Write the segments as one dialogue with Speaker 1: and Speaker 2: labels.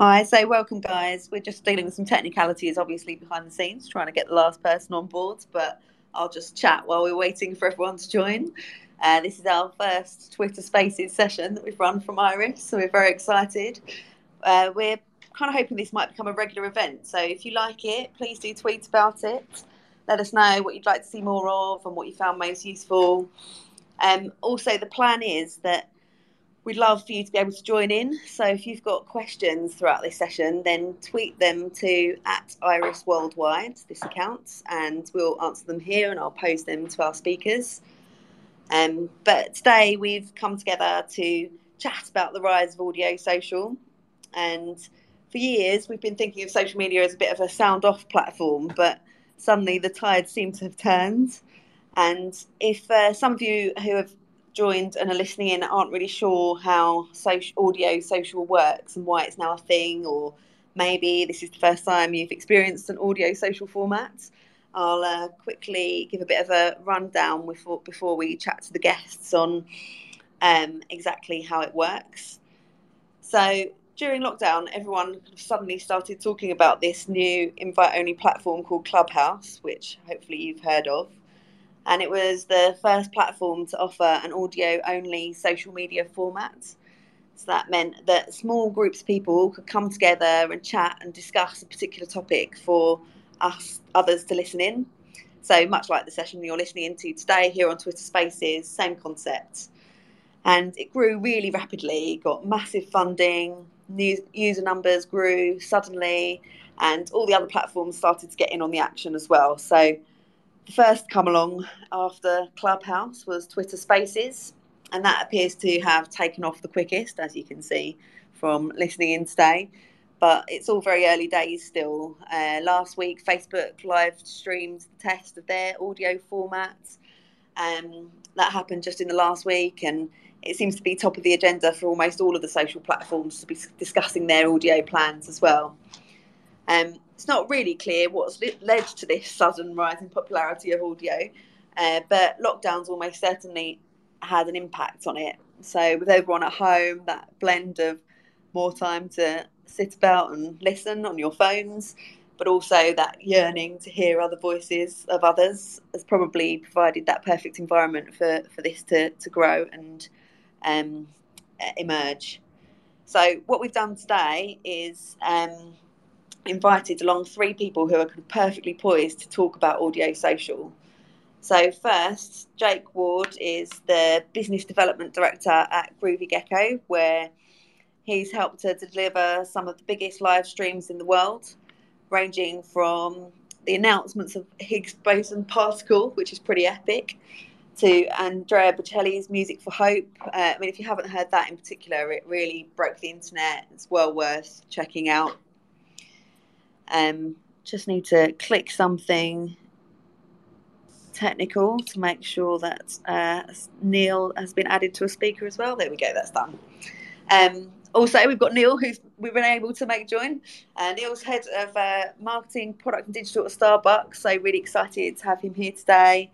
Speaker 1: Hi, so welcome, guys. We're just dealing with some technicalities, obviously, behind the scenes, trying to get the last person on board, but I'll just chat while we're waiting for everyone to join. Uh, this is our first Twitter Spaces session that we've run from Iris, so we're very excited. Uh, we're kind of hoping this might become a regular event, so if you like it, please do tweet about it. Let us know what you'd like to see more of and what you found most useful. Um, also, the plan is that we'd love for you to be able to join in. So if you've got questions throughout this session, then tweet them to at Iris Worldwide, this account, and we'll answer them here and I'll post them to our speakers. Um, but today we've come together to chat about the rise of audio social. And for years we've been thinking of social media as a bit of a sound off platform, but suddenly the tide seems to have turned. And if uh, some of you who have joined and are listening in aren't really sure how social, audio social works and why it's now a thing, or maybe this is the first time you've experienced an audio social format, I'll uh, quickly give a bit of a rundown before, before we chat to the guests on um, exactly how it works. So, during lockdown, everyone suddenly started talking about this new invite only platform called Clubhouse, which hopefully you've heard of and it was the first platform to offer an audio only social media format. So that meant that small groups of people could come together and chat and discuss a particular topic for us others to listen in. So much like the session you're listening into today here on Twitter Spaces, same concept. And it grew really rapidly, got massive funding, new user numbers grew suddenly, and all the other platforms started to get in on the action as well. So first come along after Clubhouse was Twitter Spaces, and that appears to have taken off the quickest, as you can see from listening in today. But it's all very early days still. Uh, last week, Facebook live streamed the test of their audio formats. Um, that happened just in the last week, and it seems to be top of the agenda for almost all of the social platforms to be discussing their audio plans as well. Um, it's not really clear what's led to this sudden rise in popularity of audio, uh, but lockdowns almost certainly had an impact on it. So, with everyone at home, that blend of more time to sit about and listen on your phones, but also that yearning to hear other voices of others has probably provided that perfect environment for, for this to, to grow and um, emerge. So, what we've done today is um, invited along three people who are perfectly poised to talk about audio social. So, first, Jake Ward is the Business Development Director at Groovy Gecko, where he's helped to deliver some of the biggest live streams in the world, ranging from the announcements of Higgs boson particle, which is pretty epic, to Andrea Bocelli's Music for Hope. Uh, I mean, if you haven't heard that in particular, it really broke the internet. It's well worth checking out. Um, just need to click something technical to make sure that uh, Neil has been added to a speaker as well. There we go, that's done. Um, also, we've got Neil, who we've been able to make join. Uh, Neil's head of uh, marketing, product, and digital at Starbucks. So really excited to have him here today.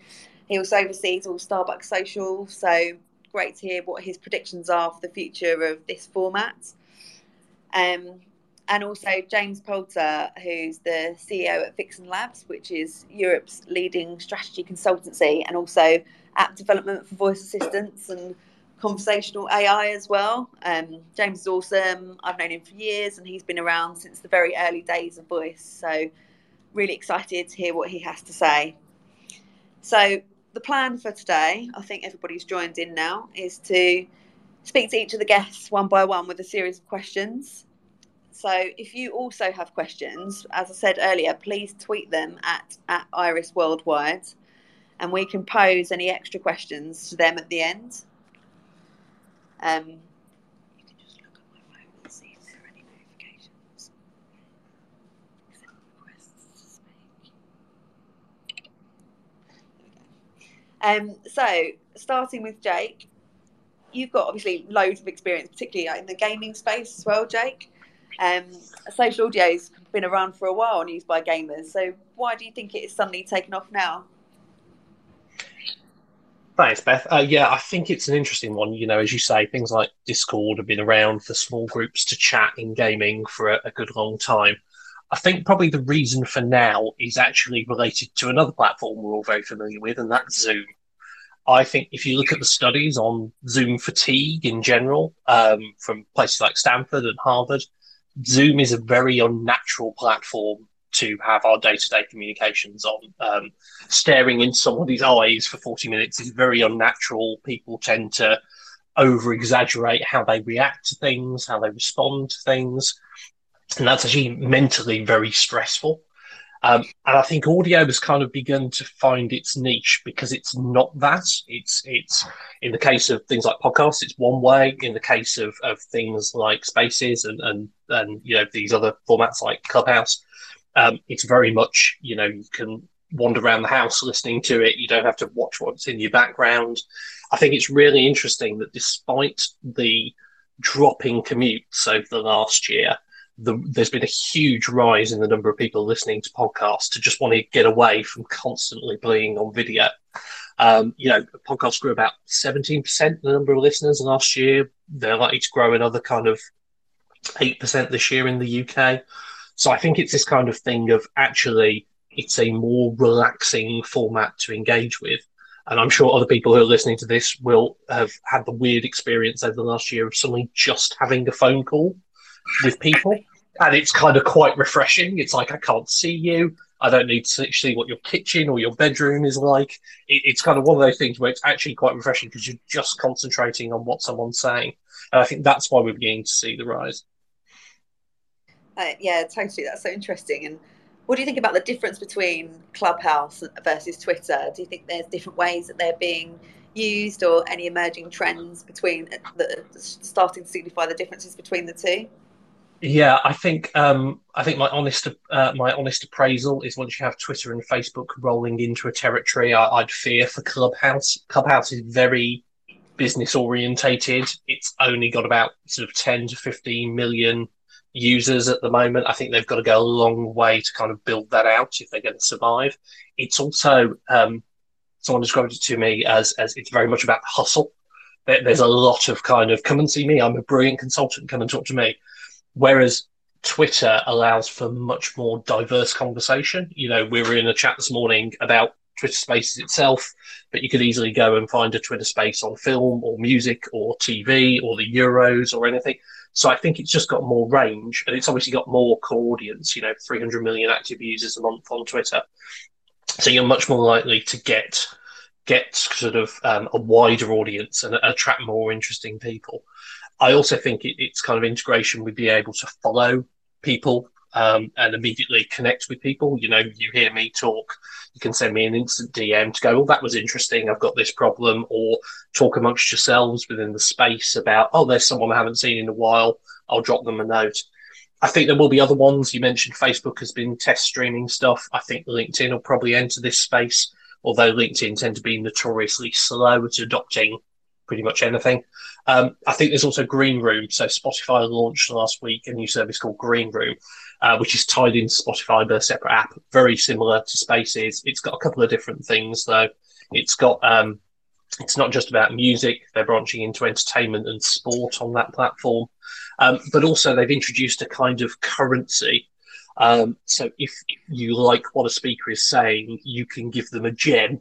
Speaker 1: He also oversees all Starbucks social. So great to hear what his predictions are for the future of this format. Um, and also James Poulter, who's the CEO at Vixen Labs, which is Europe's leading strategy consultancy, and also app development for voice assistants and conversational AI as well. Um, James is awesome. I've known him for years, and he's been around since the very early days of voice. So, really excited to hear what he has to say. So, the plan for today, I think everybody's joined in now, is to speak to each of the guests one by one with a series of questions. So if you also have questions, as I said earlier, please tweet them at, at Iris Worldwide and we can pose any extra questions to them at the end. Um, you can just look at my phone and see if there are any notifications. Um, so, starting with Jake, you've got obviously loads of experience, particularly in the gaming space as well, Jake. Um, social audio's been around for a while and used by gamers. So why do you think it is suddenly taken off now?
Speaker 2: Thanks, Beth. Uh, yeah, I think it's an interesting one. You know, as you say, things like Discord have been around for small groups to chat in gaming for a, a good long time. I think probably the reason for now is actually related to another platform we're all very familiar with, and that's Zoom. I think if you look at the studies on Zoom fatigue in general, um, from places like Stanford and Harvard, Zoom is a very unnatural platform to have our day to day communications on. Um, staring in somebody's eyes for 40 minutes is very unnatural. People tend to over exaggerate how they react to things, how they respond to things and that's actually mentally very stressful. Um, and I think audio has kind of begun to find its niche because it's not that. It's it's in the case of things like podcasts, it's one way. In the case of, of things like spaces and, and and you know these other formats like Clubhouse, um, it's very much you know you can wander around the house listening to it. You don't have to watch what's in your background. I think it's really interesting that despite the dropping commutes over the last year, the, there's been a huge rise in the number of people listening to podcasts to just want to get away from constantly being on video. Um, you know, podcasts grew about 17% in the number of listeners last year. They're likely to grow another kind of 8% this year in the UK. So I think it's this kind of thing of actually it's a more relaxing format to engage with. And I'm sure other people who are listening to this will have had the weird experience over the last year of suddenly just having a phone call with people, and it's kind of quite refreshing. It's like I can't see you. I don't need to see what your kitchen or your bedroom is like. It, it's kind of one of those things where it's actually quite refreshing because you're just concentrating on what someone's saying. And I think that's why we're beginning to see the rise.
Speaker 1: Uh, yeah, totally. That's so interesting. And what do you think about the difference between Clubhouse versus Twitter? Do you think there's different ways that they're being used, or any emerging trends between that starting to signify the differences between the two?
Speaker 2: Yeah, I think um, I think my honest uh, my honest appraisal is once you have Twitter and Facebook rolling into a territory, I, would fear for Clubhouse. Clubhouse is very business orientated. It's only got about sort of ten to fifteen million users at the moment. I think they've got to go a long way to kind of build that out if they're going to survive. It's also um, someone described it to me as as it's very much about hustle. there's a lot of kind of come and see me. I'm a brilliant consultant. Come and talk to me Whereas Twitter allows for much more diverse conversation. You know, we were in a chat this morning about Twitter Spaces itself, but you could easily go and find a Twitter space on film or music or TV or the Euros or anything. So I think it's just got more range and it's obviously got more core audience, you know, 300 million active users a month on Twitter. So you're much more likely to get get sort of um, a wider audience and attract more interesting people. I also think it, it's kind of integration with being able to follow people um, and immediately connect with people. You know, you hear me talk, you can send me an instant DM to go, oh, that was interesting. I've got this problem, or talk amongst yourselves within the space about, oh, there's someone I haven't seen in a while. I'll drop them a note. I think there will be other ones. You mentioned Facebook has been test streaming stuff. I think LinkedIn will probably enter this space, although LinkedIn tend to be notoriously slow at adopting pretty much anything. Um, I think there's also Green Room. So Spotify launched last week a new service called Green Room, uh, which is tied into Spotify, but a separate app, very similar to Spaces. It's got a couple of different things though. It's got um, it's not just about music; they're branching into entertainment and sport on that platform. Um, but also, they've introduced a kind of currency. Um, so if you like what a speaker is saying, you can give them a gem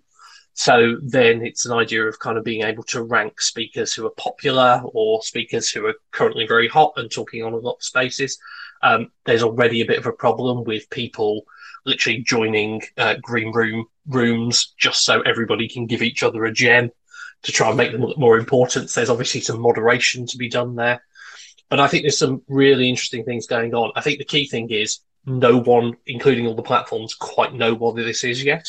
Speaker 2: so then it's an idea of kind of being able to rank speakers who are popular or speakers who are currently very hot and talking on a lot of spaces. Um, there's already a bit of a problem with people literally joining uh, green room rooms just so everybody can give each other a gem to try and make them look more important. So there's obviously some moderation to be done there. But I think there's some really interesting things going on. I think the key thing is no one, including all the platforms, quite know what this is yet.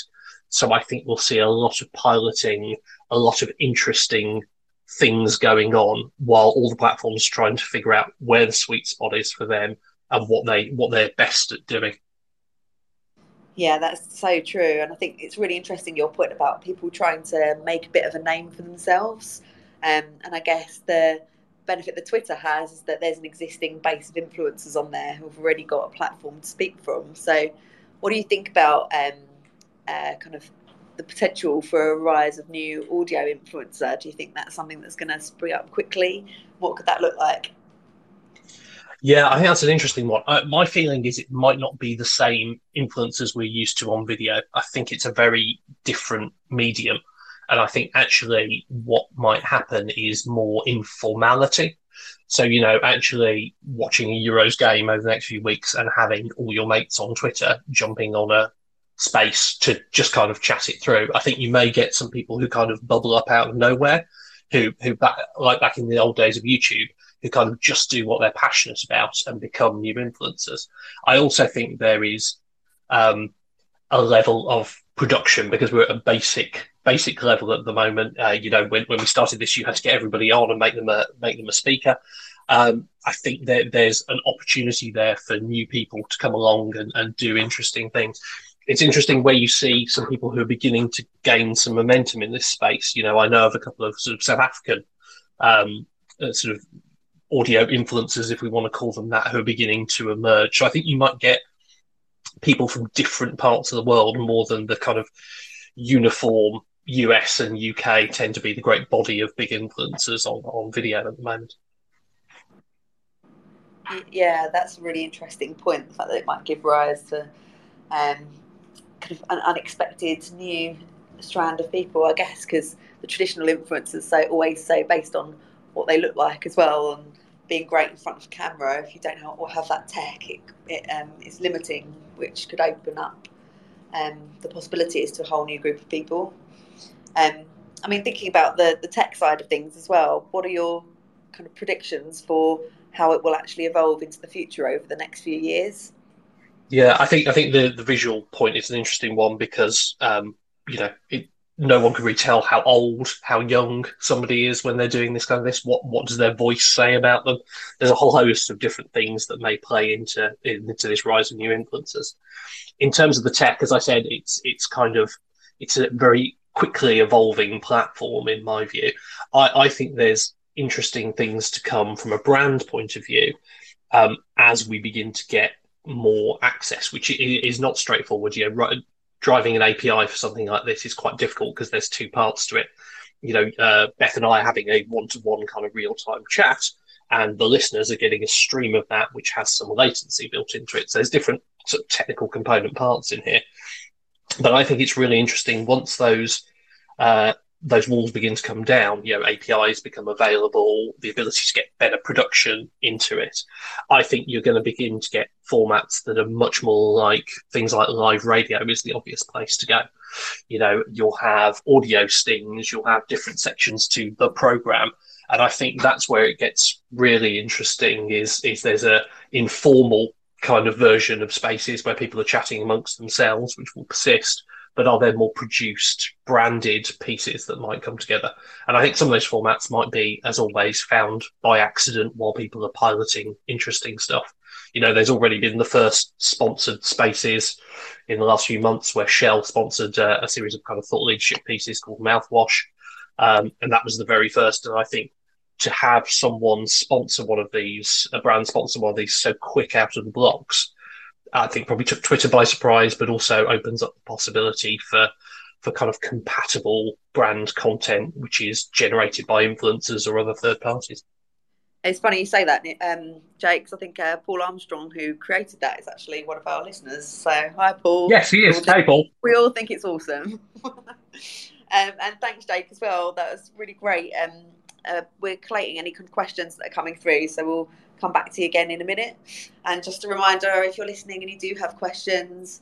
Speaker 2: So I think we'll see a lot of piloting, a lot of interesting things going on while all the platforms trying to figure out where the sweet spot is for them and what they what they're best at doing.
Speaker 1: Yeah, that's so true. And I think it's really interesting your point about people trying to make a bit of a name for themselves. Um, and I guess the benefit that Twitter has is that there's an existing base of influencers on there who've already got a platform to speak from. So, what do you think about um, uh, kind of the potential for a rise of new audio influencer? Do you think that's something that's going to spring up quickly? What could that look like?
Speaker 2: Yeah, I think that's an interesting one. Uh, my feeling is it might not be the same influencers we're used to on video. I think it's a very different medium. And I think actually what might happen is more informality. So, you know, actually watching a Euros game over the next few weeks and having all your mates on Twitter jumping on a space to just kind of chat it through. I think you may get some people who kind of bubble up out of nowhere, who who back, like back in the old days of YouTube, who kind of just do what they're passionate about and become new influencers. I also think there is um, a level of production because we're at a basic basic level at the moment. Uh, you know, when, when we started this, you had to get everybody on and make them a make them a speaker. Um, I think there's an opportunity there for new people to come along and, and do interesting things it's interesting where you see some people who are beginning to gain some momentum in this space. You know, I know of a couple of sort of South African um, uh, sort of audio influencers, if we want to call them that, who are beginning to emerge. So I think you might get people from different parts of the world more than the kind of uniform US and UK tend to be the great body of big influencers on, on video at the moment.
Speaker 1: Yeah, that's a really interesting point. The fact that it might give rise to um, kind of an unexpected new strand of people, I guess, because the traditional influencers say always say based on what they look like as well, and being great in front of camera. If you don't have, or have that tech, it, it um, is limiting, which could open up um, the possibilities to a whole new group of people. Um, I mean, thinking about the the tech side of things as well. What are your kind of predictions for how it will actually evolve into the future over the next few years?
Speaker 2: Yeah, I think I think the, the visual point is an interesting one because um, you know it, no one can really tell how old, how young somebody is when they're doing this kind of this. What what does their voice say about them? There's a whole host of different things that may play into into this rise of new influencers. In terms of the tech, as I said, it's it's kind of it's a very quickly evolving platform in my view. I, I think there's interesting things to come from a brand point of view um, as we begin to get more access, which is not straightforward. You know, driving an API for something like this is quite difficult because there's two parts to it. You know, uh, Beth and I are having a one-to-one kind of real-time chat, and the listeners are getting a stream of that, which has some latency built into it. So there's different sort of technical component parts in here. But I think it's really interesting once those uh, those walls begin to come down, you know, APIs become available, the ability to get better production into it. I think you're going to begin to get formats that are much more like things like live radio is the obvious place to go. You know, you'll have audio stings, you'll have different sections to the program. And I think that's where it gets really interesting is, is there's a informal kind of version of spaces where people are chatting amongst themselves, which will persist but are there more produced, branded pieces that might come together? And I think some of those formats might be, as always, found by accident while people are piloting interesting stuff. You know, there's already been the first sponsored spaces in the last few months where Shell sponsored uh, a series of kind of thought leadership pieces called Mouthwash. Um, and that was the very first. And I think to have someone sponsor one of these, a brand sponsor one of these so quick out of the blocks, I think probably took Twitter by surprise, but also opens up the possibility for for kind of compatible brand content, which is generated by influencers or other third parties.
Speaker 1: It's funny you say that, um, Jake, I think uh, Paul Armstrong, who created that, is actually one of our listeners. So, hi, Paul.
Speaker 2: Yes, he is. Hey, Paul.
Speaker 1: We all think it's awesome. um, and thanks, Jake, as well. That was really great. Um, uh, we're collating any questions that are coming through, so we'll come back to you again in a minute. And just a reminder if you're listening and you do have questions,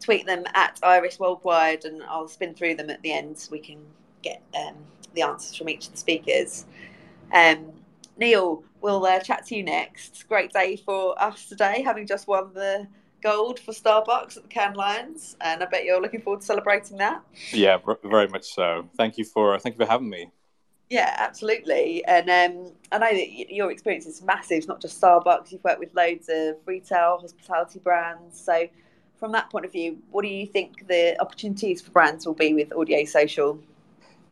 Speaker 1: tweet them at Iris Worldwide and I'll spin through them at the end so we can get um, the answers from each of the speakers. Um, Neil, we'll uh, chat to you next. Great day for us today, having just won the gold for Starbucks at the Cannes Lions, and I bet you're looking forward to celebrating that.
Speaker 3: Yeah, very much so. Thank you for thank you for having me.
Speaker 1: Yeah, absolutely. And um, I know that your experience is massive. It's not just Starbucks. You've worked with loads of retail, hospitality brands. So, from that point of view, what do you think the opportunities for brands will be with Audio Social?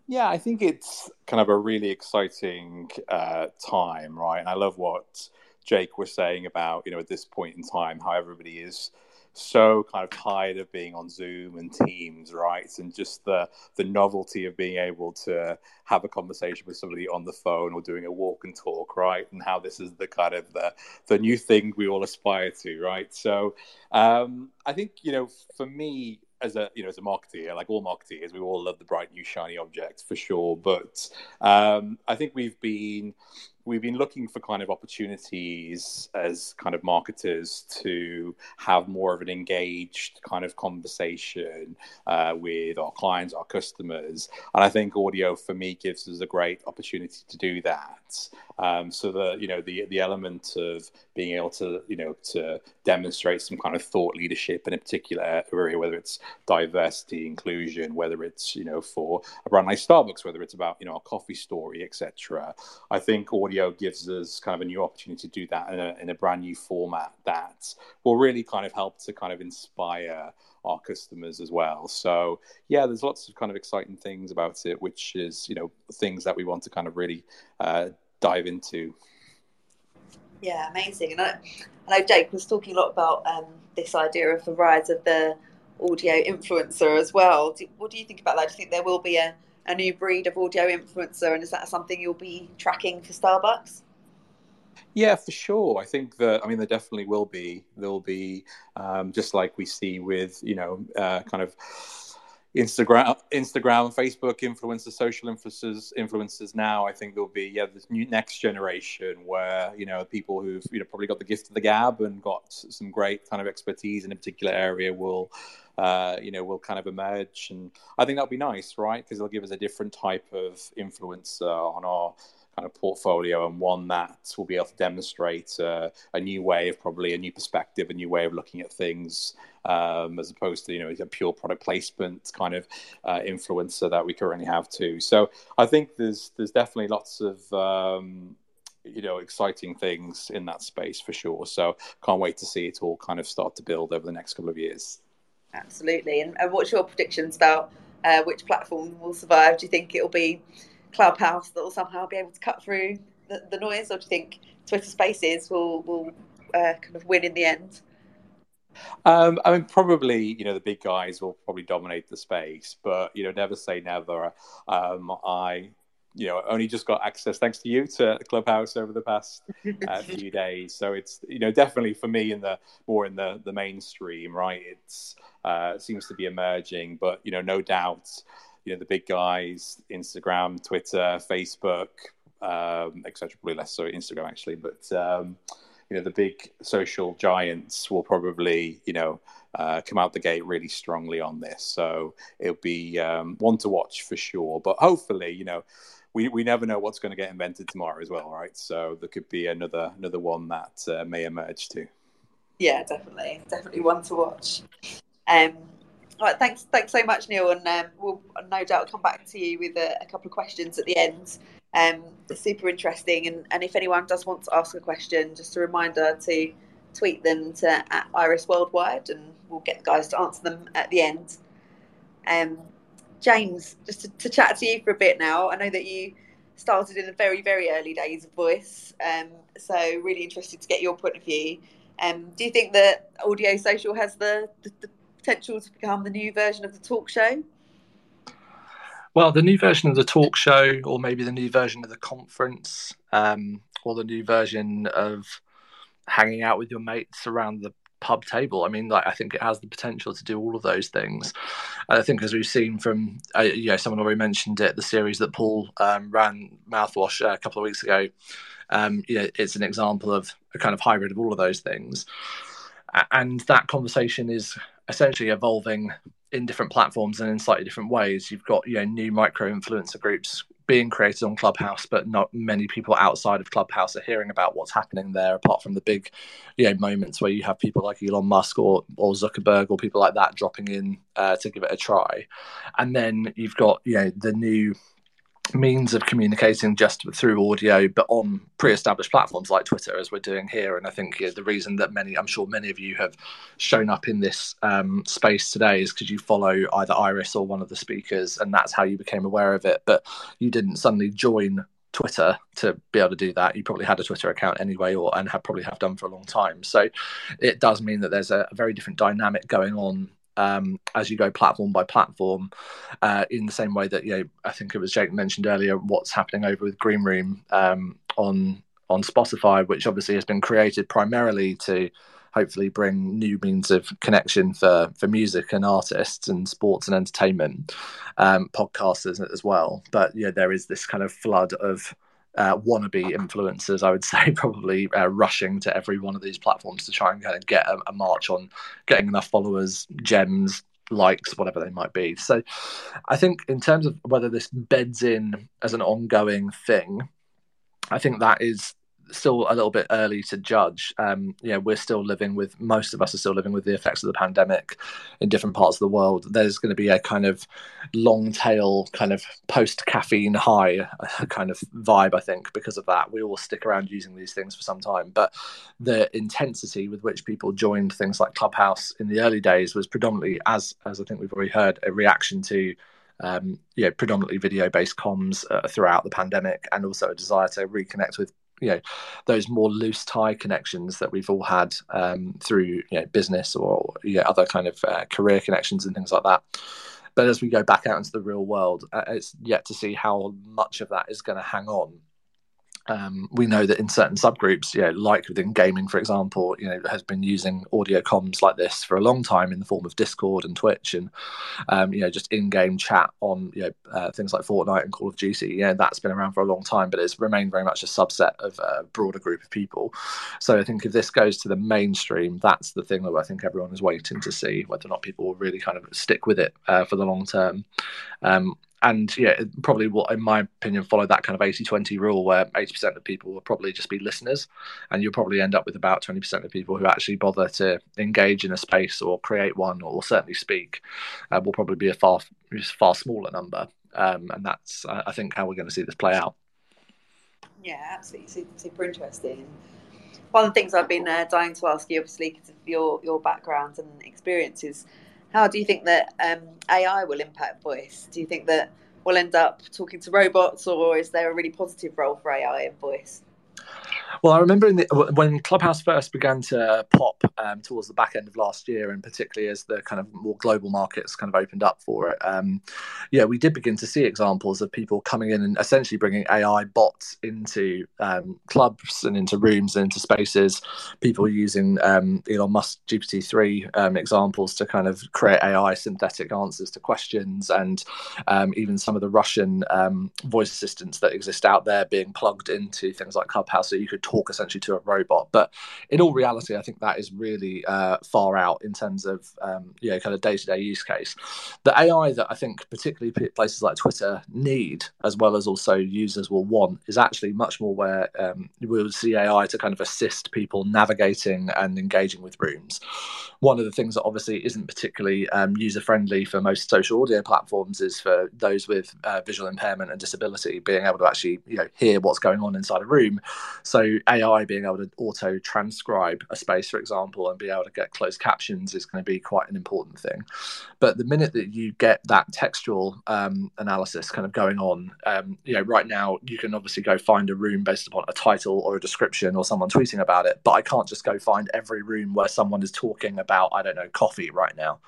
Speaker 3: Yeah, I think it's kind of a really exciting uh, time, right? And I love what Jake was saying about, you know, at this point in time, how everybody is so kind of tired of being on Zoom and Teams, right? And just the the novelty of being able to have a conversation with somebody on the phone or doing a walk and talk, right? And how this is the kind of the the new thing we all aspire to, right? So um, I think you know, for me, as a you know as a marketer, like all marketeers, we all love the bright new shiny object for sure. But um, I think we've been we've been looking for kind of opportunities as kind of marketers to have more of an engaged kind of conversation uh, with our clients, our customers, and I think audio for me gives us a great opportunity to do that. Um, so the you know the the element of being able to you know to demonstrate some kind of thought leadership in a particular area, whether it's diversity, inclusion, whether it's you know for a brand like Starbucks, whether it's about you know a coffee story, etc. I think audio gives us kind of a new opportunity to do that in a, in a brand new format that will really kind of help to kind of inspire our customers as well. So yeah, there's lots of kind of exciting things about it, which is you know things that we want to kind of really uh, dive into.
Speaker 1: Yeah, amazing. And I, I know Jake was talking a lot about um, this idea of the rise of the audio influencer as well. Do, what do you think about that? Do you think there will be a, a new breed of audio influencer, and is that something you'll be tracking for Starbucks?
Speaker 3: Yeah, for sure. I think that I mean there definitely will be. There'll be um, just like we see with you know uh, kind of Instagram, Instagram, Facebook influencers, social influencers, influencers. Now, I think there'll be yeah this new next generation where you know people who've you know probably got the gift of the gab and got some great kind of expertise in a particular area will. Uh, you know, will kind of emerge, and I think that'll be nice, right? Because it'll give us a different type of influencer on our kind of portfolio and one that will be able to demonstrate uh, a new way of probably a new perspective, a new way of looking at things, um, as opposed to you know a pure product placement kind of uh, influencer that we currently have too. So I think there's there's definitely lots of um, you know exciting things in that space for sure. So can't wait to see it all kind of start to build over the next couple of years.
Speaker 1: Absolutely. And, and what's your predictions about uh, which platform will survive? Do you think it'll be Clubhouse that will somehow be able to cut through the, the noise, or do you think Twitter Spaces will will uh, kind of win in the end?
Speaker 3: Um, I mean, probably you know the big guys will probably dominate the space, but you know, never say never. Um, I you know only just got access thanks to you to clubhouse over the past uh, few days so it's you know definitely for me in the more in the the mainstream right it's uh, seems to be emerging but you know no doubt you know the big guys, Instagram, Twitter, Facebook, um, etc. Probably less so Instagram actually, but um, you know the big social giants will probably you know uh, come out the gate really strongly on this. So it'll be um, one to watch for sure. But hopefully, you know. We, we never know what's going to get invented tomorrow as well, right? So there could be another another one that uh, may emerge too.
Speaker 1: Yeah, definitely, definitely one to watch. Um, all right, thanks, thanks so much, Neil, and um, we'll no doubt come back to you with a, a couple of questions at the end. Um, super interesting, and, and if anyone does want to ask a question, just a reminder to tweet them to at Iris Worldwide, and we'll get the guys to answer them at the end. Um, James, just to, to, chat to you for a bit now. I know that you started in the very, very early days of voice, um, so really interested to get your point of view. Um, do you think that audio social has the, the, the potential to become the new version of the talk show?
Speaker 4: Well, the new version of the talk show, or maybe the new version of the conference, um, or the new version of hanging out with your mates around the pub table. I mean, like I think it has the potential to do all of those things. And I think, as we've seen from, uh, you know, someone already mentioned it, the series that Paul um, ran, Mouthwash, uh, a couple of weeks ago. Um, you know, it's an example of a kind of hybrid of all of those things. And that conversation is essentially evolving in different platforms and in slightly different ways. You've got you know new micro influencer groups being created on Clubhouse, but not many people outside of Clubhouse are hearing about what's happening there. Apart from the big, you know, moments where you have people like Elon Musk or or Zuckerberg or people like that dropping in uh, to give it a try, and then you've got you know the new means of communicating just through audio, but on pre-established platforms like Twitter, as we're doing here. And I think the reason that many, I'm sure many of you have shown up in this um, space today is because you follow either Iris or one of the speakers, and that's how you became aware of it. But you didn't suddenly join Twitter to be able to do that. You probably had a Twitter account anyway, or and have probably have done for a long time. So it does mean that there's a, a very different dynamic going on um, as you go platform by platform, uh, in the same way that you know I think it was Jake mentioned earlier what's happening over with Green Room um, on on Spotify, which obviously has been created primarily to hopefully bring new means of connection for for music and artists and sports and entertainment um, podcasters as well. But yeah, there is this kind of flood of uh, wannabe influencers, I would say, probably uh, rushing to every one of these platforms to try and kind of get a, a, march on getting enough followers, gems, likes, whatever they might be. So I think, in terms of whether this beds in as an ongoing thing, I think that is still a little bit early to judge. Um, you know, we're still living with most of us are still living with the effects of the pandemic in different parts of the world. There's going to be a kind of long tail, kind of post caffeine high kind of vibe, I think, because of that. We all stick around using these things for some time, but the intensity with which people joined things like Clubhouse in the early days was predominantly, as as I think we've already heard, a reaction to um, you know, predominantly video-based comms uh, throughout the pandemic, and also a desire to reconnect with you know those more loose tie connections that we've all had um, through you know business or you know, other kind of uh, career connections and things like that. But as we go back out into the real world, uh, it's yet to see how much of that is going to hang on um, we know that in certain subgroups, you know, like within gaming, for example, you know, has been using audio comms like this for a long time in the form of Discord and Twitch, and um, you know, just in-game chat on you know uh, things like Fortnite and Call of Duty. Know, that's been around for a long time, but it's remained very much a subset of a broader group of people. So I think if this goes to the mainstream, that's the thing that I think everyone is waiting to see whether or not people will really kind of stick with it uh, for the long term. Um, and yeah, probably will, in my opinion, follow that kind of 80 20 rule where 80% of people will probably just be listeners, and you'll probably end up with about 20% of people who actually bother to engage in a space or create one or certainly speak, uh, will probably be a far, far smaller number. Um, and that's, I think, how we're going to see this play out.
Speaker 1: Yeah, absolutely. Super, interesting. One of the things I've been uh, dying to ask you, obviously, because of your, your background and experiences how do you think that um, AI will impact voice? Do you think that we'll end up talking to robots, or is there a really positive role for AI in voice?
Speaker 4: Well, I remember the, when Clubhouse first began to pop um, towards the back end of last year, and particularly as the kind of more global markets kind of opened up for it. Um, yeah, we did begin to see examples of people coming in and essentially bringing AI bots into um, clubs and into rooms and into spaces. People using um, Elon Musk GPT three um, examples to kind of create AI synthetic answers to questions, and um, even some of the Russian voice assistants that exist out there being plugged into things like Clubhouse, so you could talk essentially to a robot. But in all reality, I think that is really uh, far out in terms of um, you know kind of day to day use case. The AI that I think particularly places like Twitter need, as well as also users will want, is actually much more where um, we'll see AI to kind of assist people navigating and engaging with rooms. One of the things that obviously isn't particularly um, user friendly for most social audio platforms is for those with uh, visual impairment and disability being able to actually you know hear what's going on inside a room. So AI being able to auto transcribe a space, for example, and be able to get closed captions is going to be quite an important thing. But the minute that you get that textual um, analysis kind of going on, um, you know, right now you can obviously go find a room based upon a title or a description or someone tweeting about it, but I can't just go find every room where someone is talking about, I don't know, coffee right now.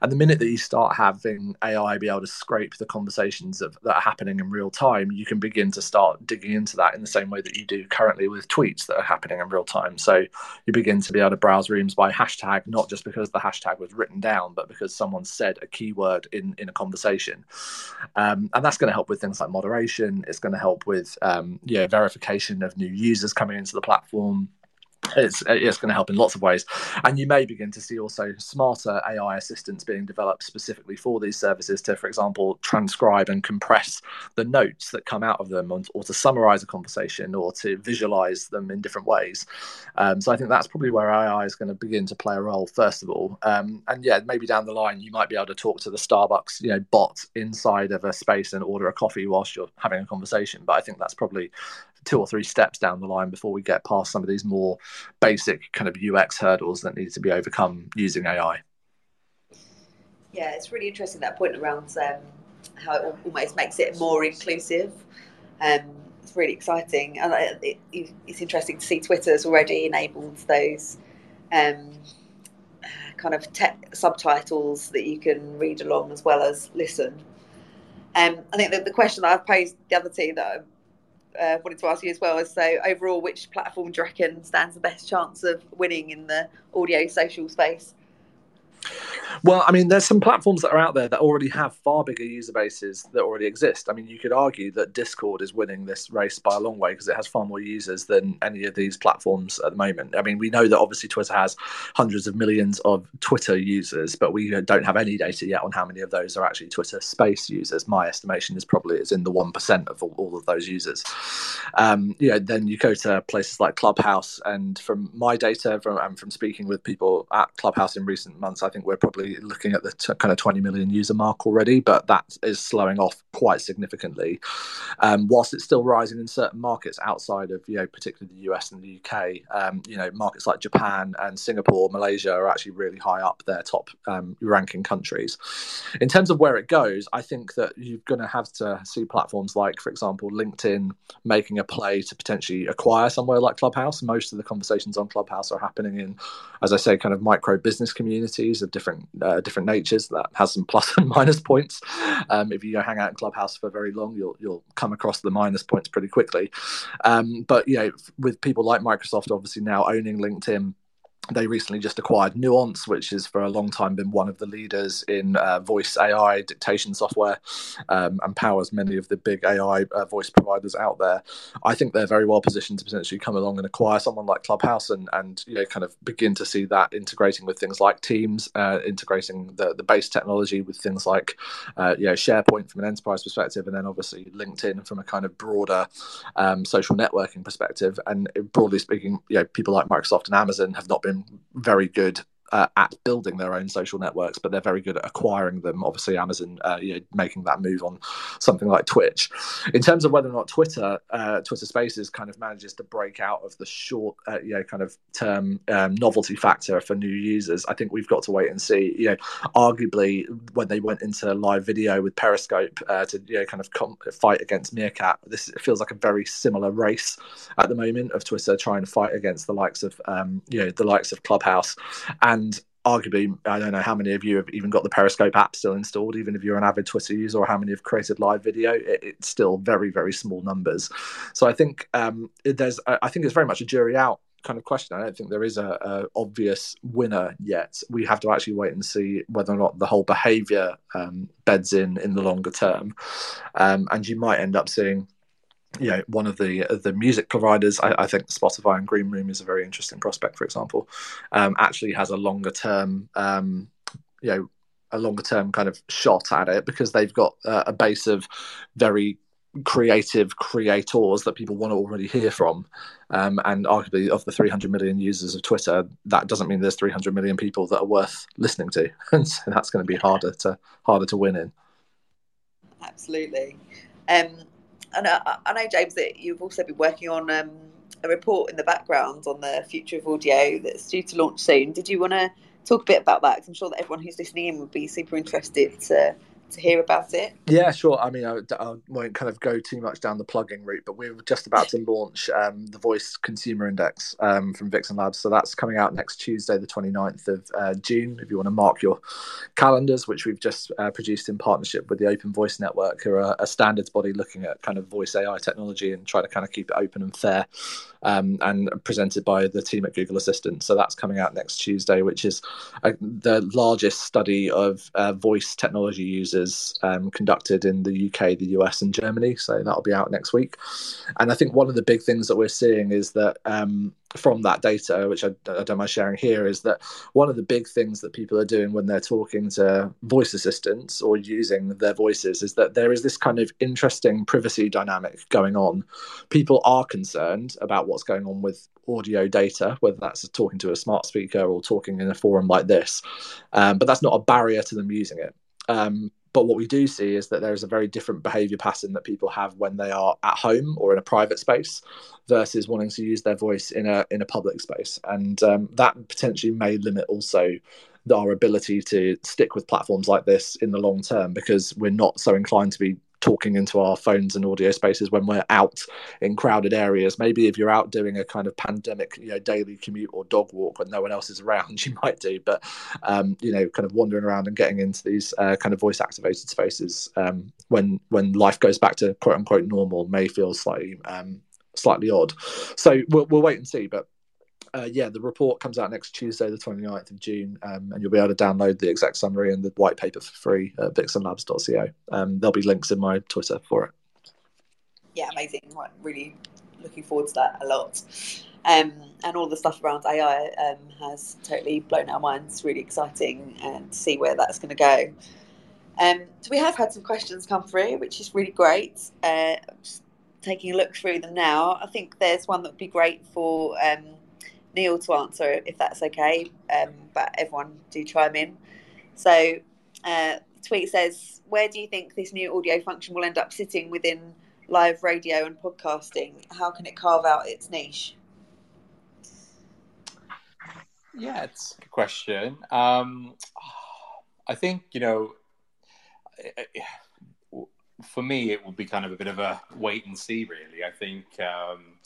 Speaker 4: And the minute that you start having AI be able to scrape the conversations of, that are happening in real time, you can begin to start digging into that in the same way that you do currently with tweets that are happening in real time. So you begin to be able to browse rooms by hashtag, not just because the hashtag was written down, but because someone said a keyword in, in a conversation. Um, and that's going to help with things like moderation. It's going to help with um, yeah, verification of new users coming into the platform it's it's going to help in lots of ways. And you may begin to see also smarter ai assistants being developed specifically for these services to for example transcribe and compress the notes that come out of them or to summarize a conversation or to visualize them in different ways. Um, so i think that's probably where ai is going to begin to play a role first of all. Um, and yeah maybe down the line you might be able to talk to the starbucks you know bot inside of a space and order a coffee whilst you're having a conversation. But i think that's probably two or three steps down the line before we get past some of these more basic kind of UX hurdles that need to be overcome using AI.
Speaker 1: Yeah, it's really interesting that point around um, how it almost makes it more inclusive. Um, it's really exciting, and it, it, it's interesting to see Twitter's already enabled those um, kind of te- subtitles that you can read along as well as listen. Um, I think that the question that I've posed the other two that I uh, wanted to ask you as well is so overall, which platform do you reckon stands the best chance of winning in the audio social space?
Speaker 4: Well, I mean, there's some platforms that are out there that already have far bigger user bases that already exist. I mean, you could argue that Discord is winning this race by a long way because it has far more users than any of these platforms at the moment. I mean, we know that obviously Twitter has hundreds of millions of Twitter users, but we don't have any data yet on how many of those are actually Twitter Space users. My estimation is probably it's in the one percent of all, all, of those users. Um, you know, then you go to places like Clubhouse, and from my data, from and from speaking with people at Clubhouse in recent months, I think we're probably looking at the t- kind of 20 million user mark already, but that is slowing off quite significantly. Um, whilst it's still rising in certain markets outside of, you know, particularly the US and the UK, um, you know, markets like Japan and Singapore, Malaysia are actually really high up their top um, ranking countries. In terms of where it goes, I think that you're going to have to see platforms like, for example, LinkedIn making a play to potentially acquire somewhere like Clubhouse. Most of the conversations on Clubhouse are happening in, as I say, kind of micro business communities of different uh, different natures. That has some plus and minus points. Um, if you go hang out in Clubhouse for very long, you'll you'll come across the minus points pretty quickly. Um, but you know, with people like Microsoft obviously now owning LinkedIn they recently just acquired Nuance, which has for a long time been one of the leaders in uh, voice AI dictation software um, and powers many of the big AI uh, voice providers out there. I think they're very well positioned to potentially come along and acquire someone like Clubhouse and, and you know kind of begin to see that integrating with things like Teams, uh, integrating the, the base technology with things like uh, you know SharePoint from an enterprise perspective, and then obviously LinkedIn from a kind of broader um, social networking perspective. And broadly speaking, you know people like Microsoft and Amazon have not been very good uh, at building their own social networks, but they're very good at acquiring them. Obviously, Amazon, uh, you know, making that move on something like Twitch. In terms of whether or not Twitter, uh, Twitter Spaces, kind of manages to break out of the short, uh, you know, kind of term um, novelty factor for new users, I think we've got to wait and see. You know, arguably when they went into live video with Periscope uh, to you know kind of com- fight against Meerkat, this feels like a very similar race at the moment of Twitter trying to fight against the likes of um, you know the likes of Clubhouse and and arguably, I don't know how many of you have even got the Periscope app still installed, even if you're an avid Twitter user, or how many have created live video. It, it's still very, very small numbers. So I think um, there's, I think it's very much a jury out kind of question. I don't think there is a, a, obvious winner yet. We have to actually wait and see whether or not the whole behaviour um, beds in in the longer term, um, and you might end up seeing you know one of the the music providers. I, I, think spotify and green room is a very interesting prospect for example. Um, actually has a longer term um, you know a longer term kind of shot at it because they've got uh, a base of very creative creators that people want to already hear from. Um, and arguably of the 300 million users of twitter that doesn't mean there's 300 million people that are worth listening to. And so that's going to be harder to harder to win in.
Speaker 1: Absolutely. Um, and I, I, know James that you've also been working on um, a report in the background on the future of audio that's due to launch soon. Did you want to talk a bit about that? Because I'm sure that everyone who's listening in would be super interested to to hear about it?
Speaker 4: Yeah, sure. I mean, I, I, won't kind of go too much down the plugging route, but we're just about to launch um, the Voice Consumer Index um, from Vixen Labs. So that's coming out next Tuesday, the 29th of uh, June, if you want to mark your calendars, which we've just uh, produced in partnership with the Open Voice Network, who are a standards body looking at kind of voice AI technology and try to kind of keep it open and fair, um, and presented by the team at Google Assistant. So that's coming out next Tuesday, which is uh, the largest study of uh, voice technology users um, conducted in the UK, the US, and Germany. So that'll be out next week. And I think one of the big things that we're seeing is that um, from that data, which I, I, don't mind sharing here, is that one of the big things that people are doing when they're talking to voice assistants or using their voices is that there is this kind of interesting privacy dynamic going on. People are concerned about what's going on with audio data, whether that's talking to a smart speaker or talking in a forum like this. Um, but that's not a barrier to them using it. Um, but what we do see is that there is a very different behavior pattern that people have when they are at home or in a private space versus wanting to use their voice in a in a public space. And um, that potentially may limit also our ability to stick with platforms like this in the long term because we're not so inclined to be talking into our phones and audio spaces when we're out in crowded areas. Maybe if you're out doing a kind of pandemic, you know, daily commute or dog walk when no one else is around, you might do. But um, you know, kind of wandering around and getting into these uh, kind of voice activated spaces um, when when life goes back to quote unquote normal may feel slightly um, slightly odd. So we'll, we'll wait and see. But uh, yeah, the report comes out next Tuesday, the 29th of June, um, and you'll be able to download the exact summary and the white paper for free at vixenlabs.co. Um, there'll be links in my Twitter for it.
Speaker 1: Yeah, amazing. Right, really looking forward to that a lot. Um, and all the stuff around AI um, has totally blown our minds. Really exciting and to see where that's going to go. Um, so we have had some questions come through, which is really great. Uh, taking a look through them now. I think there's one that would be great for um, Neil to answer if that's okay. Um, but everyone do chime in. So, uh, tweet says, "Where do you think this new audio function will end up sitting within live radio and podcasting? How can it carve out its niche?"
Speaker 3: Yeah, it's a good question. Um, I think you know, for me, it will be kind of a bit of a wait and see. Really, I think. Um,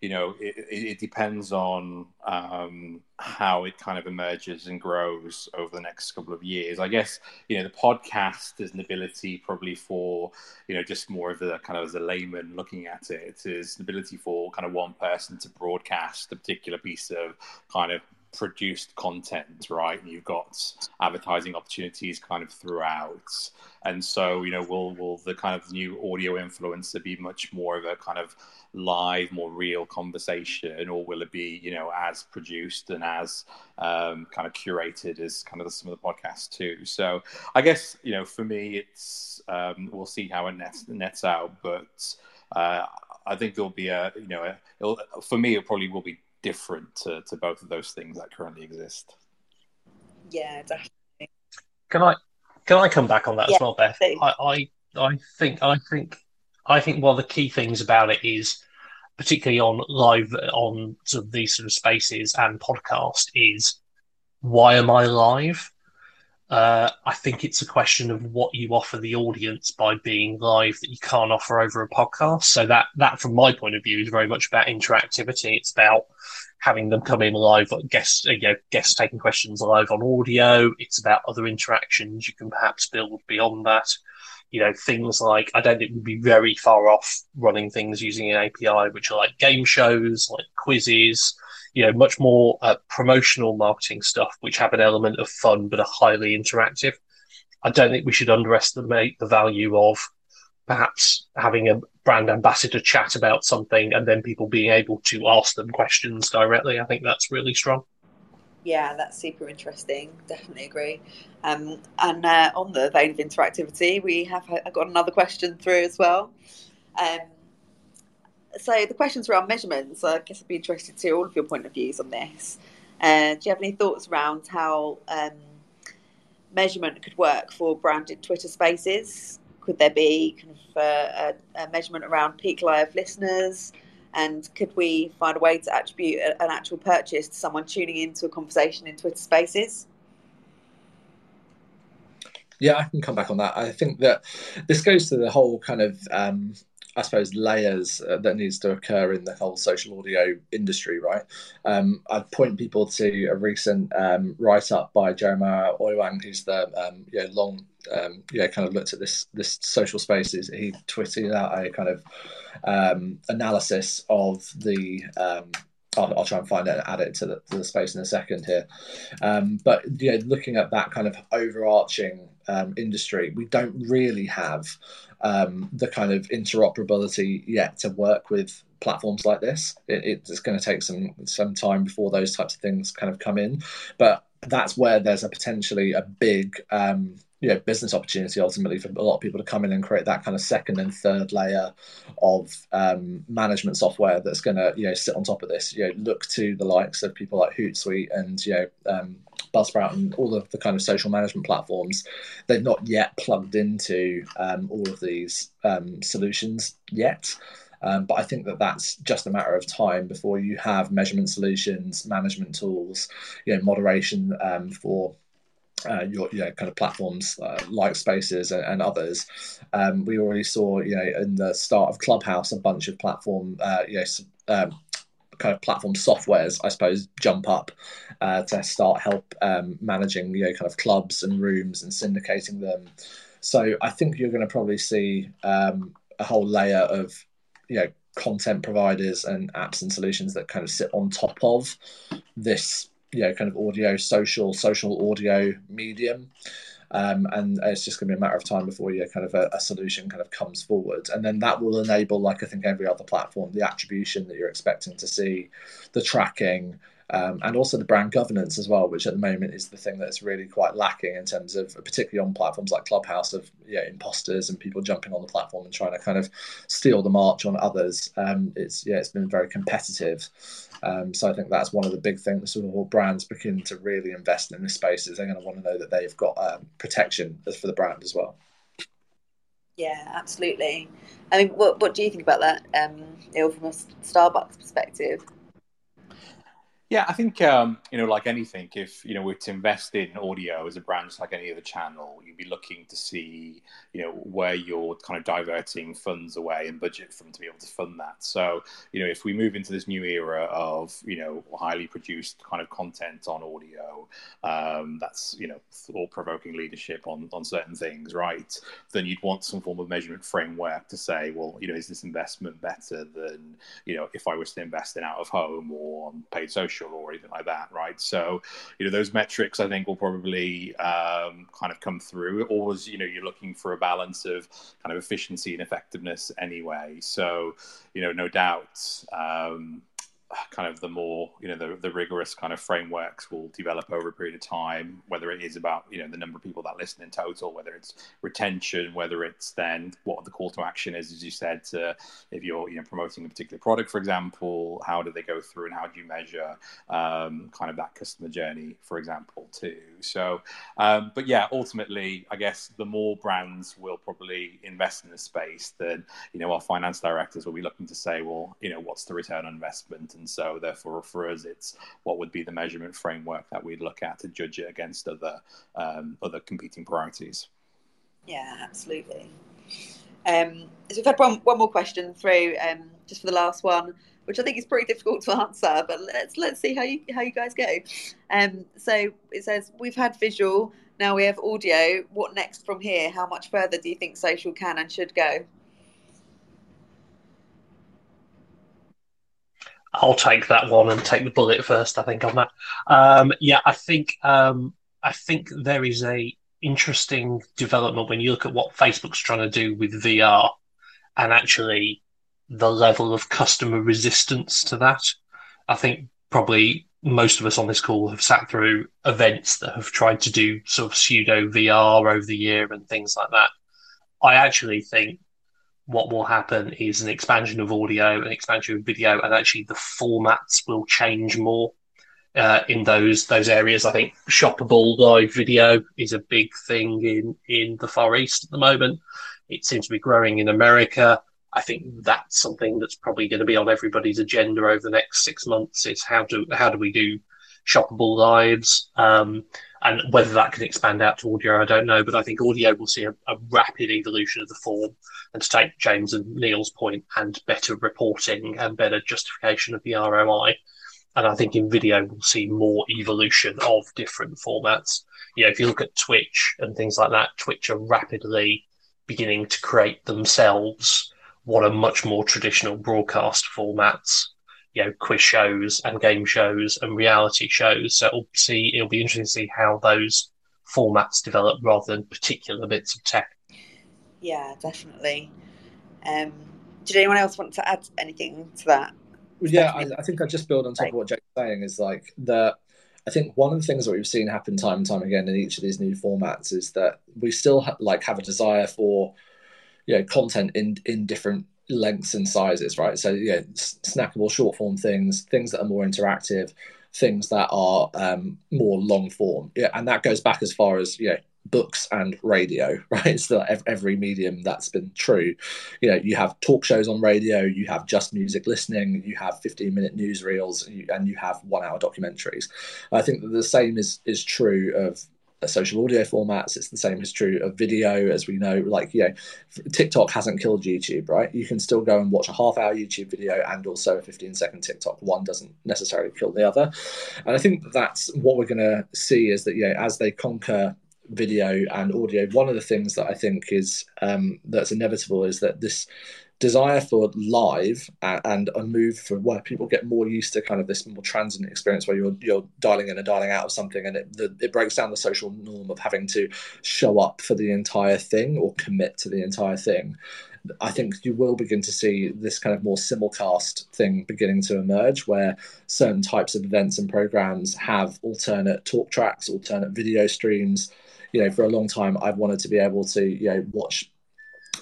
Speaker 3: you know, it, it depends on um, how it kind of emerges and grows over the next couple of years. I guess, you know, the podcast is an ability probably for, you know, just more of the kind of as a layman looking at it, it is an ability for kind of one person to broadcast a particular piece of kind of produced content, right? You've got advertising opportunities kind of throughout. And so, you know, will will the kind of new audio influencer be much more of a kind of live, more real conversation, or will it be, you know, as produced and as um, kind of curated as kind of some of the podcasts too? So, I guess you know, for me, it's um, we'll see how it nets nets out, but. Uh, I think there'll be a, you know, a, for me, it probably will be different to, to both of those things that currently exist.
Speaker 1: Yeah, definitely.
Speaker 2: Can I can I come back on that yeah, as well, Beth? I, I I think I think I think one of the key things about it is particularly on live on sort of these sort of spaces and podcast is why am I live? Uh, I think it's a question of what you offer the audience by being live that you can't offer over a podcast. So that that, from my point of view, is very much about interactivity. It's about having them come in live, guests, you know, guests taking questions live on audio. It's about other interactions you can perhaps build beyond that. You know, things like I don't think we'd be very far off running things using an API, which are like game shows, like quizzes you know, much more uh, promotional marketing stuff, which have an element of fun but are highly interactive. I don't think we should underestimate the value of perhaps having a brand ambassador chat about something and then people being able to ask them questions directly. I think that's really strong.
Speaker 1: Yeah, that's super interesting. Definitely agree. Um, and uh, on the vein of interactivity, we have got another question through as well. Um, so the questions around measurements, I guess I'd be interested to hear all of your point of views on this. Uh, do you have any thoughts around how um, measurement could work for branded Twitter spaces? Could there be kind of uh, a, a, measurement around peak live listeners? And could we find a way to attribute an actual purchase to someone tuning into a conversation in Twitter spaces?
Speaker 4: Yeah, I can come back on that. I think that this goes to the whole kind of um, I suppose layers uh, that needs to occur in the whole social audio industry, right? Um, I'd point people to a recent um, write up by Jeremiah Owyang, who's the um, you know, long um, kind of looked at this this social spaces. He tweeted out a kind of um, analysis of the um, I'll, I'll, try and find it and add it to the, to the space in a second here. Um, but you know, looking at that kind of overarching um, industry, we don't really have um, the kind of interoperability yet to work with platforms like this. It, it's going to take some some time before those types of things kind of come in, but that's where there's a potentially a big um, you know business opportunity ultimately for a lot of people to come in and create that kind of second and third layer of um, management software that's going to you know sit on top of this you know look to the likes of people like hootsuite and you know um, buzzsprout and all of the kind of social management platforms. They've not yet plugged into um, all of these um, solutions yet. Um, but I think that that's just a matter of time before you have measurement solutions, management tools, you know, moderation um, for uh, your you know, kind of platforms uh, like Spaces and, and others. Um, we already saw, you know, in the start of Clubhouse, a bunch of platform, uh, you know, um, kind of platform softwares, I suppose, jump up uh, to start help um, managing, you know, kind of clubs and rooms and syndicating them. So I think you're going to probably see um, a whole layer of, you know, content providers and apps and solutions that kind of sit on top of this you know kind of audio social social audio medium. Um, and it's just going to be a matter of time before you kind of a, a, solution kind of comes forward. And then that will enable like i think every other platform the attribution that you're expecting to see the tracking um, and also the brand governance as well, which at the moment is the thing that's really quite lacking in terms of, particularly on platforms like Clubhouse, of yeah, imposters and people jumping on the platform and trying to kind of steal the march on others. Um, it's yeah, it's been very competitive. Um, so I think that's one of the big things sort of all brands begin to really invest in this space is they're going to want to know that they've got um, protection for the brand as well.
Speaker 1: Yeah, absolutely. I mean, what what do you think about that, um, Neil, from a Starbucks perspective?
Speaker 3: Yeah, I think um, you know, like anything, if you know we're to invest in audio as a brand, just like any other channel, you'd be looking to see you know where you're kind of diverting funds away and budget from to be able to fund that. So you know, if we move into this new era of you know highly produced kind of content on audio, um, that's you know thought-provoking leadership on on certain things, right? Then you'd want some form of measurement framework to say, well, you know, is this investment better than you know if I was to invest in out of home or on paid social or anything like that, right? So, you know, those metrics I think will probably um, kind of come through. Always, you know, you're looking for a balance of kind of efficiency and effectiveness anyway. So, you know, no doubt. Um, kind of the more you know the, the rigorous kind of frameworks will develop over a period of time whether it is about you know the number of people that listen in total whether it's retention whether it's then what the call to action is as you said to, if you're you know promoting a particular product for example how do they go through and how do you measure um, kind of that customer journey for example too. So um, but yeah ultimately i guess the more brands will probably invest in the space then you know our finance directors will be looking to say well you know what's the return on investment and so therefore for us it's what would be the measurement framework that we'd look at to judge it against other um, other competing priorities
Speaker 1: yeah absolutely um, so we've had one, one more question through um, just for the last one which I think is pretty difficult to answer, but let's let's see how you how you guys go. Um, so it says we've had visual, now we have audio. What next from here? How much further do you think social can and should go?
Speaker 2: I'll take that one and take the bullet first. I think on that. Um, yeah, I think um, I think there is a interesting development when you look at what Facebook's trying to do with VR, and actually the level of customer resistance to that. I think probably most of us on this call have sat through events that have tried to do sort of pseudo VR over the year and things like that. I actually think what will happen is an expansion of audio, an expansion of video, and actually the formats will change more uh, in those those areas. I think shoppable live video is a big thing in in the Far East at the moment. It seems to be growing in America. I think that's something that's probably going to be on everybody's agenda over the next six months. Is how do how do we do shoppable lives? Um, and whether that can expand out to audio, I don't know. But I think audio will see a, a, rapid evolution of the form. And to take James and Neil's point, and better reporting and better justification of the ROI. And I think in video, we'll see more evolution of different formats. You know, if you look at Twitch and things like that, Twitch are rapidly beginning to create themselves what are much more traditional broadcast formats you know quiz shows and game shows and reality shows. So it'll see it'll be interesting to see how those formats develop rather than particular bits of tech.
Speaker 1: Yeah, definitely. Um, did anyone else want to add anything to that?
Speaker 4: Yeah, I, I, think I just build on top of what Jake's saying is like that. I think one of the things that we've seen happen time and time again in each of these new formats is that we still ha- like have a desire for, you know, content in in different lengths and sizes, right? So yeah, snackable short form things, things that are more interactive, things that are um, more long form. Yeah, and that goes back as far as yeah, books and radio, right? It's So every medium that's been true. You know, you have talk shows on radio, you have just music listening, you have 15 minute newsreels, and you have one hour documentaries. I think that the same is is true of social audio formats. It's the same is true of video, as we know. Like, you know, TikTok hasn't killed YouTube, right? You can still go and watch a half hour YouTube video and also a 15 second TikTok. One doesn't necessarily kill the other. And I think that's what we're going to see is that, you know, as they conquer video and audio, one of the things that I think is um, that's inevitable is that this desire for live and a move for where people get more used to kind of this more transient experience where you're you're dialing in and dialing out of something and it the, it breaks down the social norm of having to show up for the entire thing or commit to the entire thing I think you will begin to see this kind of more simulcast thing beginning to emerge where certain types of events and programs have alternate talk tracks, alternate video streams. You know, for a long time, I've wanted to be able to, you know, watch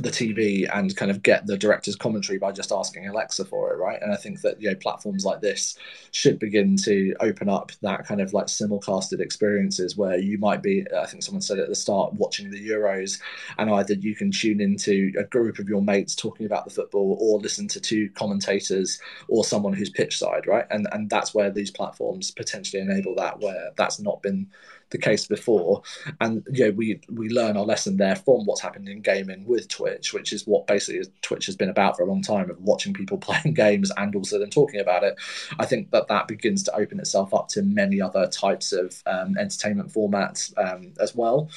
Speaker 4: the TV and kind of get the director's commentary by just asking Alexa for it, right? And I think that you know platforms like this should begin to open up that kind of like simulcasted experiences where you might be, I think someone said at the start, watching the Euros, and either you can tune into a group of your mates talking about the football, or listen to two commentators or someone who's pitch side, right? And and that's where these platforms potentially enable that, where that's not been the case before. And know, we we learn our lesson there from what's happened in gaming with Twitch, which is what basically Twitch has been about for a long time of watching people playing games and also then talking about it. I think that that begins to open itself up to many other types of um, entertainment formats um, as well,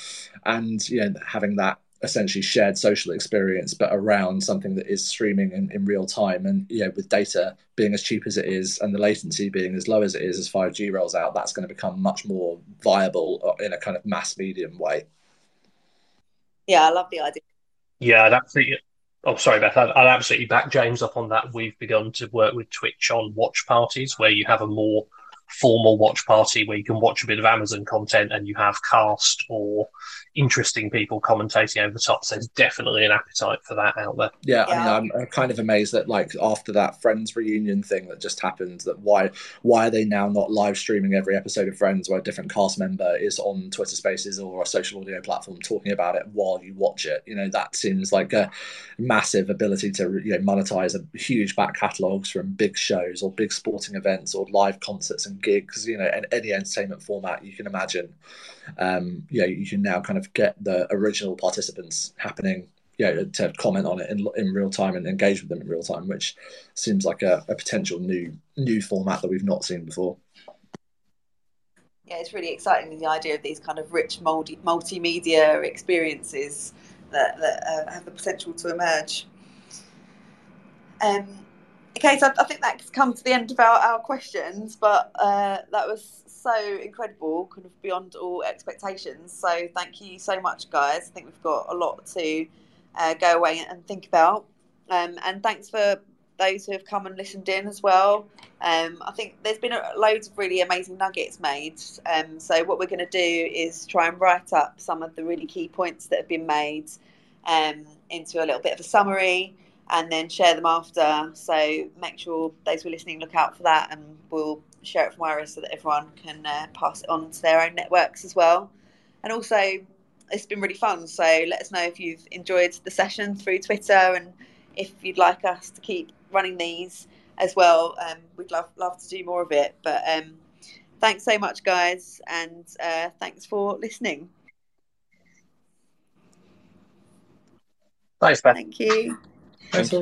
Speaker 4: and you know, having that essentially shared social experience, but around something that is streaming in, in real time. And you know, with data being as cheap as it is and the latency being as low as it is as 5G rolls out, that's going to become much more viable uh, in a kind of mass medium way.
Speaker 1: Yeah, I love the idea.
Speaker 2: Yeah, I'd absolutely. Oh, sorry, Beth. I'd, I'd absolutely back James up on that. We've begun to work with Twitch on watch parties where you have a more formal watch party where you can watch a bit of Amazon content and you have cast or interesting people commentating over the top. So there's definitely an appetite for that out there.
Speaker 4: Yeah, yeah. I mean, I'm kind of amazed that like after that Friends reunion thing that just happened, that why why are they now not live streaming every episode of Friends where a different cast member is on Twitter Spaces or a social audio platform talking about it while you watch it? You know, that seems like a massive ability to you know monetize a huge back catalogs from big shows or big sporting events or live concerts and gigs. You know, and any entertainment format you can imagine. Um, you know, you can now kind of get the original participants happening you know, to comment on it in, in real time and engage with them in real time, which seems like a, a potential new new format that we've not seen before.
Speaker 1: Yeah, it's really exciting the idea of these kind of rich multi multimedia experiences that, that uh, have the potential to emerge. Um, okay, so I think that's come to the end of our, our questions, but uh, that was so incredible, kind of beyond all expectations. So thank you so much, guys. I think we've got a lot to uh, go away and think about. Um, and thanks for those who have come and listened in as well. Um, I think there's been a, loads of really amazing nuggets made. Um, so what we're going to do is try and write up some of the really key points that have been made um, into a little bit of a summary and then share them after. So make sure those who are listening look out for that, and we'll share it from Iris so that everyone can uh, pass it on to their own networks as well. And also, it's been really fun. So let us know if you've enjoyed the session through Twitter and if you'd like us to keep running these as well. Um, we'd love love to do more of it. But um, thanks so much, guys, and uh, thanks for listening.
Speaker 2: Thanks, Beth.
Speaker 1: Thank you.
Speaker 3: Thank you.